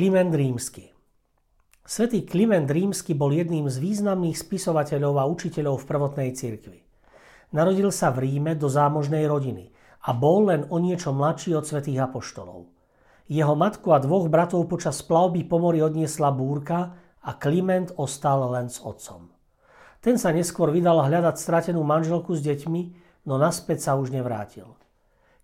Kliment rímsky Svetý Kliment rímsky bol jedným z významných spisovateľov a učiteľov v prvotnej cirkvi. Narodil sa v Ríme do zámožnej rodiny a bol len o niečo mladší od svätých apoštolov. Jeho matku a dvoch bratov počas plavby po mori odniesla búrka a Kliment ostal len s otcom. Ten sa neskôr vydal hľadať stratenú manželku s deťmi, no naspäť sa už nevrátil.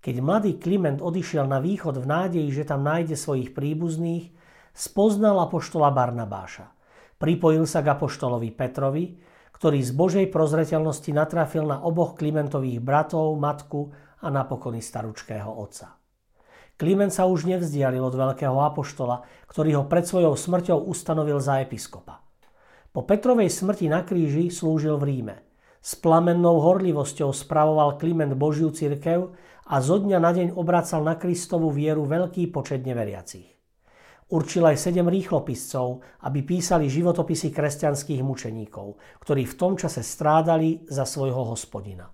Keď mladý Kliment odišiel na východ v nádeji, že tam nájde svojich príbuzných, spoznal apoštola Barnabáša. Pripojil sa k apoštolovi Petrovi, ktorý z Božej prozreteľnosti natrafil na oboch Klimentových bratov, matku a napokon i staručkého otca. Kliment sa už nevzdialil od veľkého apoštola, ktorý ho pred svojou smrťou ustanovil za episkopa. Po Petrovej smrti na kríži slúžil v Ríme. S plamennou horlivosťou spravoval Kliment Božiu cirkev a zo dňa na deň obracal na Kristovu vieru veľký počet neveriacich. Určil aj sedem rýchlopiscov, aby písali životopisy kresťanských mučeníkov, ktorí v tom čase strádali za svojho hospodina.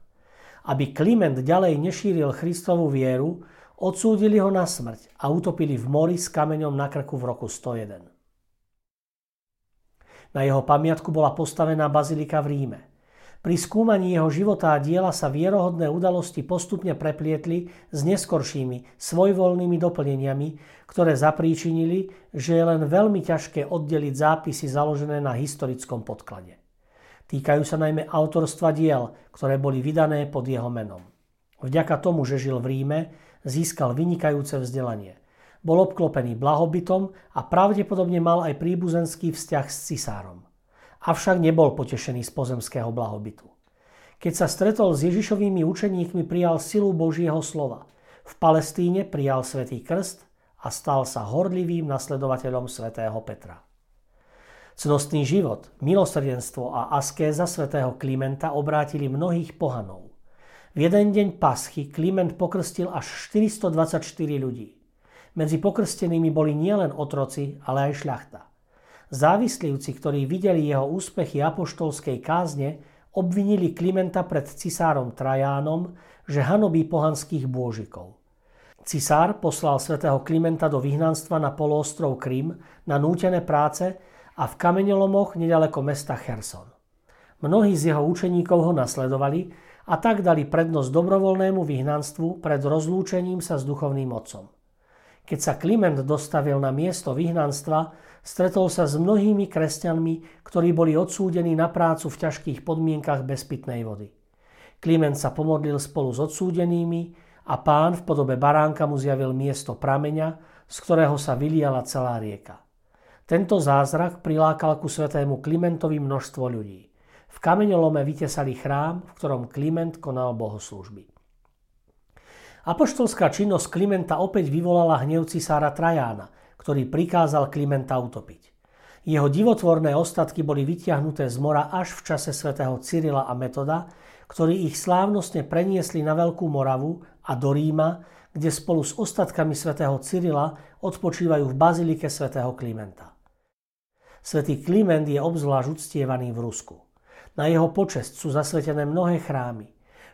Aby Kliment ďalej nešíril Kristovú vieru, odsúdili ho na smrť a utopili v mori s kameňom na krku v roku 101. Na jeho pamiatku bola postavená bazilika v Ríme. Pri skúmaní jeho života a diela sa vierohodné udalosti postupne preplietli s neskoršími, svojvoľnými doplneniami, ktoré zapríčinili, že je len veľmi ťažké oddeliť zápisy založené na historickom podklade. Týkajú sa najmä autorstva diel, ktoré boli vydané pod jeho menom. Vďaka tomu, že žil v Ríme, získal vynikajúce vzdelanie. Bol obklopený blahobytom a pravdepodobne mal aj príbuzenský vzťah s cisárom avšak nebol potešený z pozemského blahobytu. Keď sa stretol s Ježišovými učeníkmi, prijal silu Božieho slova. V Palestíne prijal svätý krst a stal sa horlivým nasledovateľom svätého Petra. Cnostný život, milosrdenstvo a askéza svätého Klimenta obrátili mnohých pohanov. V jeden deň paschy Kliment pokrstil až 424 ľudí. Medzi pokrstenými boli nielen otroci, ale aj šľachta. Závislivci, ktorí videli jeho úspechy apoštolskej kázne, obvinili Klimenta pred cisárom Trajánom, že hanobí pohanských bôžikov. Cisár poslal svätého Klimenta do vyhnanstva na poloostrov Krym na nútené práce a v kameňolomoch nedaleko mesta Cherson. Mnohí z jeho učeníkov ho nasledovali a tak dali prednosť dobrovoľnému vyhnanstvu pred rozlúčením sa s duchovným otcom. Keď sa Kliment dostavil na miesto vyhnanstva, Stretol sa s mnohými kresťanmi, ktorí boli odsúdení na prácu v ťažkých podmienkach bez pitnej vody. Kliment sa pomodlil spolu s odsúdenými a pán v podobe baránka mu zjavil miesto prameňa, z ktorého sa vyliala celá rieka. Tento zázrak prilákal ku svetému Klimentovi množstvo ľudí. V kameňolome vytesali chrám, v ktorom Kliment konal bohoslúžby. Apoštolská činnosť Klimenta opäť vyvolala hnev cisára Trajána – ktorý prikázal Klimenta utopiť. Jeho divotvorné ostatky boli vytiahnuté z mora až v čase svätého Cyrila a Metoda, ktorí ich slávnostne preniesli na Veľkú Moravu a do Ríma, kde spolu s ostatkami svätého Cyrila odpočívajú v bazilike svätého Klimenta. Svetý Kliment je obzvlášť uctievaný v Rusku. Na jeho počest sú zasvetené mnohé chrámy.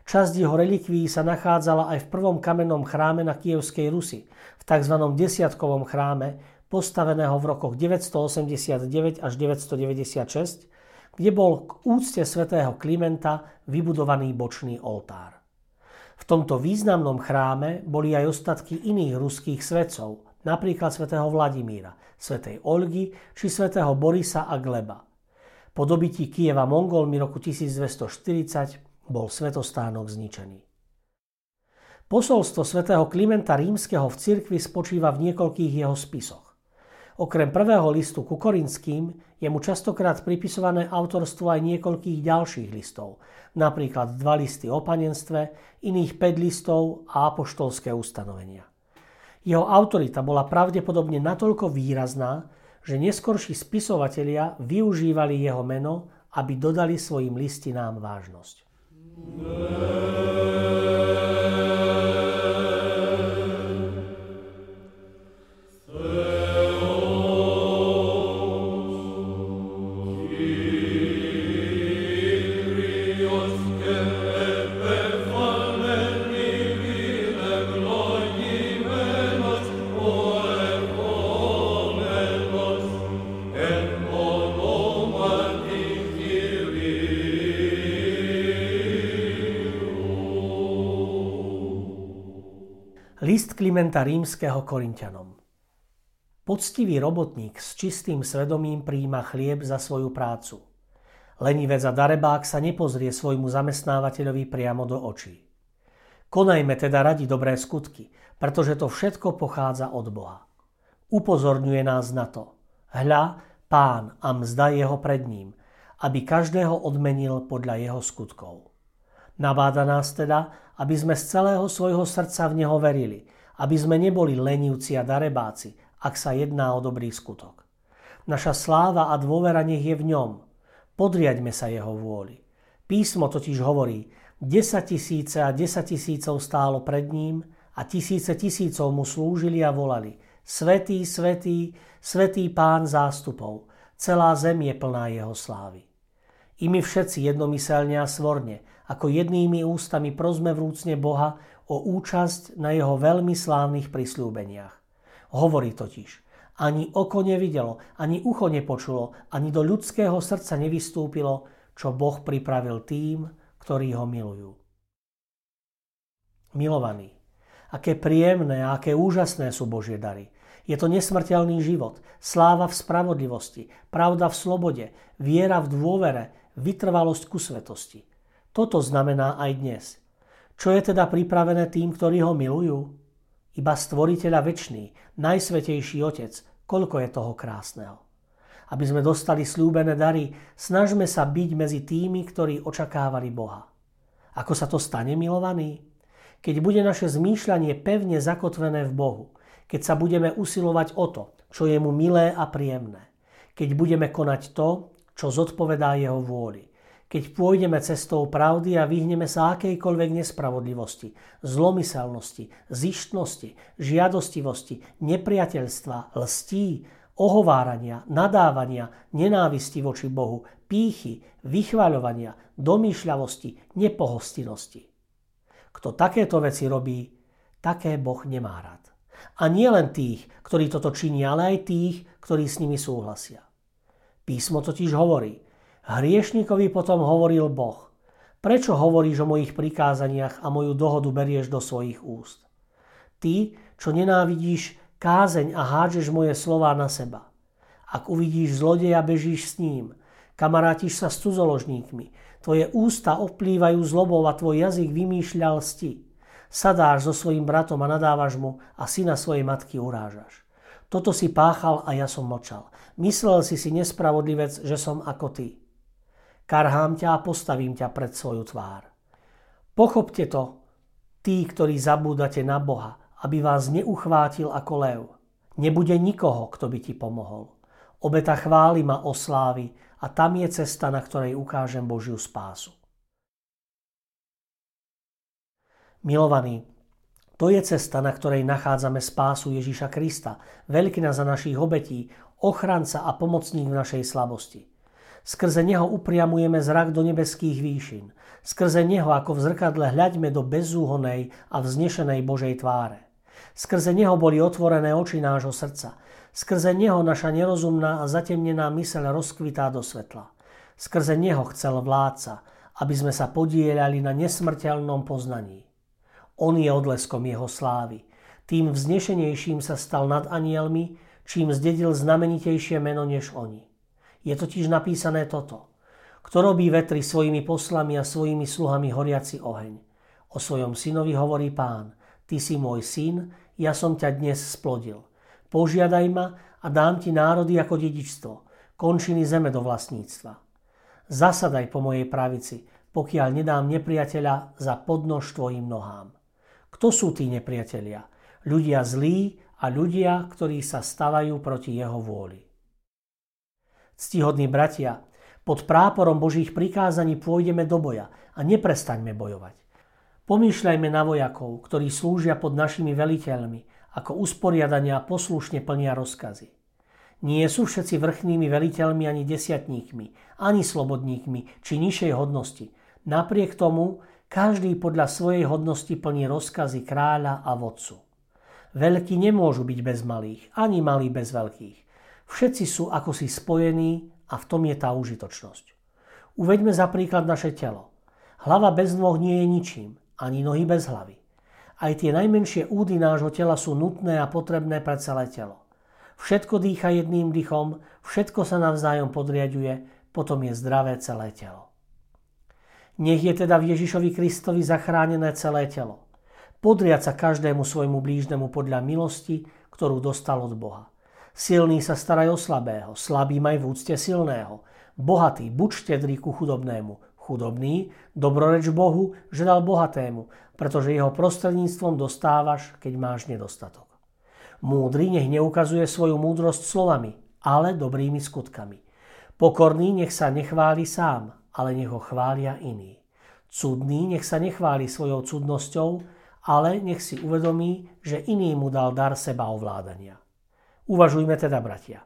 Časť jeho relikví sa nachádzala aj v prvom kamennom chráme na Kievskej Rusi, v tzv. desiatkovom chráme, postaveného v rokoch 989 až 996, kde bol k úcte svätého Klimenta vybudovaný bočný oltár. V tomto významnom chráme boli aj ostatky iných ruských svetcov, napríklad svätého Vladimíra, svätej Olgy či svätého Borisa a Gleba. Po dobití Kieva Mongolmi roku 1240 bol svetostánok zničený. Posolstvo svätého Klimenta rímskeho v cirkvi spočíva v niekoľkých jeho spisoch. Okrem prvého listu ku Korinským je mu častokrát pripisované autorstvo aj niekoľkých ďalších listov, napríklad dva listy o panenstve, iných 5 listov a apoštolské ustanovenia. Jeho autorita bola pravdepodobne natoľko výrazná, že neskorší spisovatelia využívali jeho meno, aby dodali svojim listinám vážnosť. Amen. Klimenta rímskeho Korintianom Poctivý robotník s čistým svedomím príjima chlieb za svoju prácu. Lenivec a darebák sa nepozrie svojmu zamestnávateľovi priamo do očí. Konajme teda radi dobré skutky, pretože to všetko pochádza od Boha. Upozorňuje nás na to. Hľa, pán a mzda jeho pred ním, aby každého odmenil podľa jeho skutkov. Nabáda nás teda, aby sme z celého svojho srdca v Neho verili, aby sme neboli lenivci a darebáci, ak sa jedná o dobrý skutok. Naša sláva a dôvera nech je v ňom. Podriaďme sa jeho vôli. Písmo totiž hovorí, 10 tisíce a 10 tisícov stálo pred ním a tisíce tisícov mu slúžili a volali. Svetý, svetý, svetý pán zástupov, celá zem je plná jeho slávy. I my všetci jednomyselne a svorne, ako jednými ústami prosme vrúcne Boha o účasť na jeho veľmi slávnych prislúbeniach. Hovorí totiž, ani oko nevidelo, ani ucho nepočulo, ani do ľudského srdca nevystúpilo, čo Boh pripravil tým, ktorí ho milujú. Milovaní, aké príjemné a aké úžasné sú Božie dary. Je to nesmrteľný život, sláva v spravodlivosti, pravda v slobode, viera v dôvere, vytrvalosť ku svetosti. Toto znamená aj dnes. Čo je teda pripravené tým, ktorí ho milujú? Iba stvoriteľa väčší, najsvetejší Otec, koľko je toho krásneho. Aby sme dostali slúbené dary, snažme sa byť medzi tými, ktorí očakávali Boha. Ako sa to stane, milovaní? Keď bude naše zmýšľanie pevne zakotvené v Bohu, keď sa budeme usilovať o to, čo je mu milé a príjemné, keď budeme konať to, čo zodpovedá jeho vôli. Keď pôjdeme cestou pravdy a vyhneme sa akejkoľvek nespravodlivosti, zlomyselnosti, zištnosti, žiadostivosti, nepriateľstva, lstí, ohovárania, nadávania, nenávisti voči Bohu, pýchy, vychvaľovania, domýšľavosti, nepohostinnosti. Kto takéto veci robí, také Boh nemá rád. A nie len tých, ktorí toto činia, ale aj tých, ktorí s nimi súhlasia. Písmo totiž hovorí, hriešníkovi potom hovoril Boh, prečo hovoríš o mojich prikázaniach a moju dohodu berieš do svojich úst? Ty, čo nenávidíš kázeň a hádžeš moje slová na seba. Ak uvidíš zlodeja, bežíš s ním. Kamarátiš sa s cudzoložníkmi. Tvoje ústa oplývajú zlobou a tvoj jazyk vymýšľa lsti. Sadáš so svojim bratom a nadávaš mu a syna svojej matky urážaš. Toto si páchal a ja som močal. Myslel si si nespravodlivec, že som ako ty. Karhám ťa a postavím ťa pred svoju tvár. Pochopte to, tí, ktorí zabúdate na Boha, aby vás neuchvátil ako lev. Nebude nikoho, kto by ti pomohol. Obeta chváli ma oslávy a tam je cesta, na ktorej ukážem Božiu spásu. Milovaní, to je cesta, na ktorej nachádzame spásu Ježíša Krista, veľkina za našich obetí, ochranca a pomocník v našej slabosti. Skrze Neho upriamujeme zrak do nebeských výšin. Skrze Neho ako v zrkadle hľaďme do bezúhonej a vznešenej Božej tváre. Skrze Neho boli otvorené oči nášho srdca. Skrze Neho naša nerozumná a zatemnená myseľ rozkvitá do svetla. Skrze Neho chcel vládca, aby sme sa podielali na nesmrteľnom poznaní. On je odleskom jeho slávy. Tým vznešenejším sa stal nad anielmi, čím zdedil znamenitejšie meno než oni. Je totiž napísané toto. Kto robí vetry svojimi poslami a svojimi sluhami horiaci oheň. O svojom synovi hovorí pán. Ty si môj syn, ja som ťa dnes splodil. Požiadaj ma a dám ti národy ako dedičstvo, končiny zeme do vlastníctva. Zasadaj po mojej pravici, pokiaľ nedám nepriateľa za podnož tvojim nohám. Kto sú tí nepriatelia? Ľudia zlí a ľudia, ktorí sa stavajú proti jeho vôli. Ctihodní bratia, pod práporom Božích prikázaní pôjdeme do boja a neprestaňme bojovať. Pomýšľajme na vojakov, ktorí slúžia pod našimi veliteľmi, ako usporiadania poslušne plnia rozkazy. Nie sú všetci vrchnými veliteľmi ani desiatníkmi, ani slobodníkmi, či nižšej hodnosti. Napriek tomu, každý podľa svojej hodnosti plní rozkazy kráľa a vodcu. Veľkí nemôžu byť bez malých, ani malí bez veľkých. Všetci sú ako si spojení a v tom je tá užitočnosť. Uveďme za príklad naše telo. Hlava bez nôh nie je ničím, ani nohy bez hlavy. Aj tie najmenšie údy nášho tela sú nutné a potrebné pre celé telo. Všetko dýcha jedným dychom, všetko sa navzájom podriaduje, potom je zdravé celé telo. Nech je teda v Ježišovi Kristovi zachránené celé telo. Podriať sa každému svojmu blížnemu podľa milosti, ktorú dostal od Boha. Silný sa staraj o slabého, slabý maj v úcte silného. Bohatý, buď štedrý ku chudobnému. Chudobný, dobroreč Bohu, že dal bohatému, pretože jeho prostredníctvom dostávaš, keď máš nedostatok. Múdry nech neukazuje svoju múdrosť slovami, ale dobrými skutkami. Pokorný nech sa nechváli sám, ale nech ho chvália iní. Cudný nech sa nechváli svojou cudnosťou, ale nech si uvedomí, že iný mu dal dar seba ovládania. Uvažujme teda, bratia.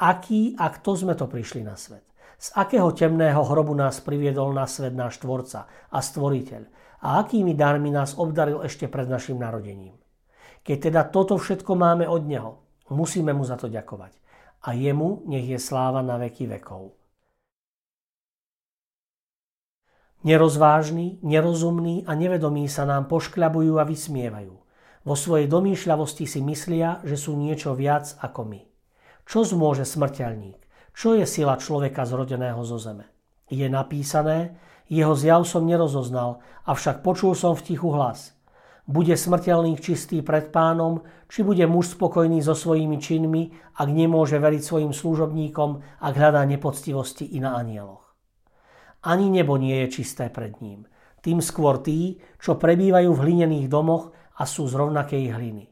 Aký a kto sme to prišli na svet? Z akého temného hrobu nás priviedol na svet náš Tvorca a Stvoriteľ? A akými darmi nás obdaril ešte pred našim narodením? Keď teda toto všetko máme od Neho, musíme Mu za to ďakovať. A Jemu nech je sláva na veky vekov. Nerozvážni, nerozumní a nevedomí sa nám poškľabujú a vysmievajú. Vo svojej domýšľavosti si myslia, že sú niečo viac ako my. Čo zmôže smrteľník? Čo je sila človeka zrodeného zo zeme? Je napísané, jeho zjav som nerozoznal, avšak počul som v tichu hlas. Bude smrteľník čistý pred pánom, či bude muž spokojný so svojimi činmi, ak nemôže veriť svojim služobníkom, ak hľadá nepoctivosti i na anieloch. Ani nebo nie je čisté pred ním. Tým skôr tí, čo prebývajú v hlinených domoch a sú z rovnakej hliny.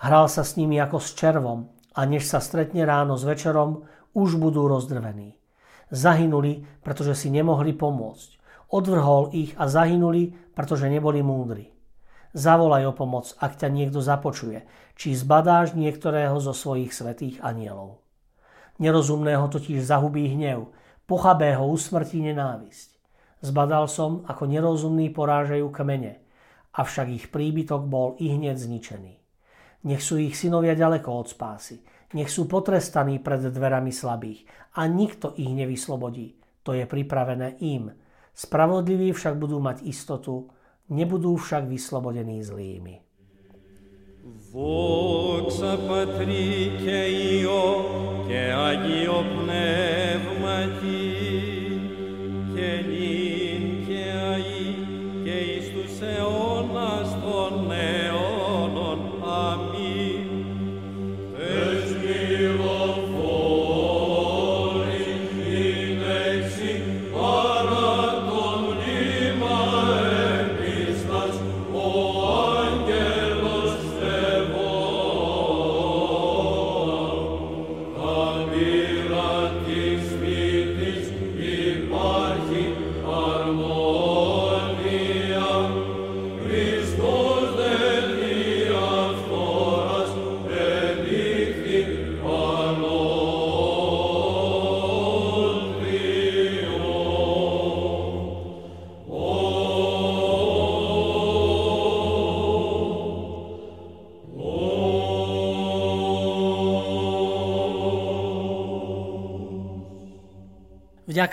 Hral sa s nimi ako s červom a než sa stretne ráno s večerom, už budú rozdrvení. Zahynuli, pretože si nemohli pomôcť. Odvrhol ich a zahynuli, pretože neboli múdri. Zavolaj o pomoc, ak ťa niekto započuje, či zbadáš niektorého zo svojich svetých anielov. Nerozumného totiž zahubí hnev, pochabého usmrtí nenávisť. Zbadal som, ako nerozumní porážajú kmene, avšak ich príbytok bol i zničený. Nech sú ich synovia ďaleko od spásy, nech sú potrestaní pred dverami slabých a nikto ich nevyslobodí. To je pripravené im. Spravodliví však budú mať istotu, nebudú však vyslobodení zlými. Voxa Patri che io, che agio pneumati,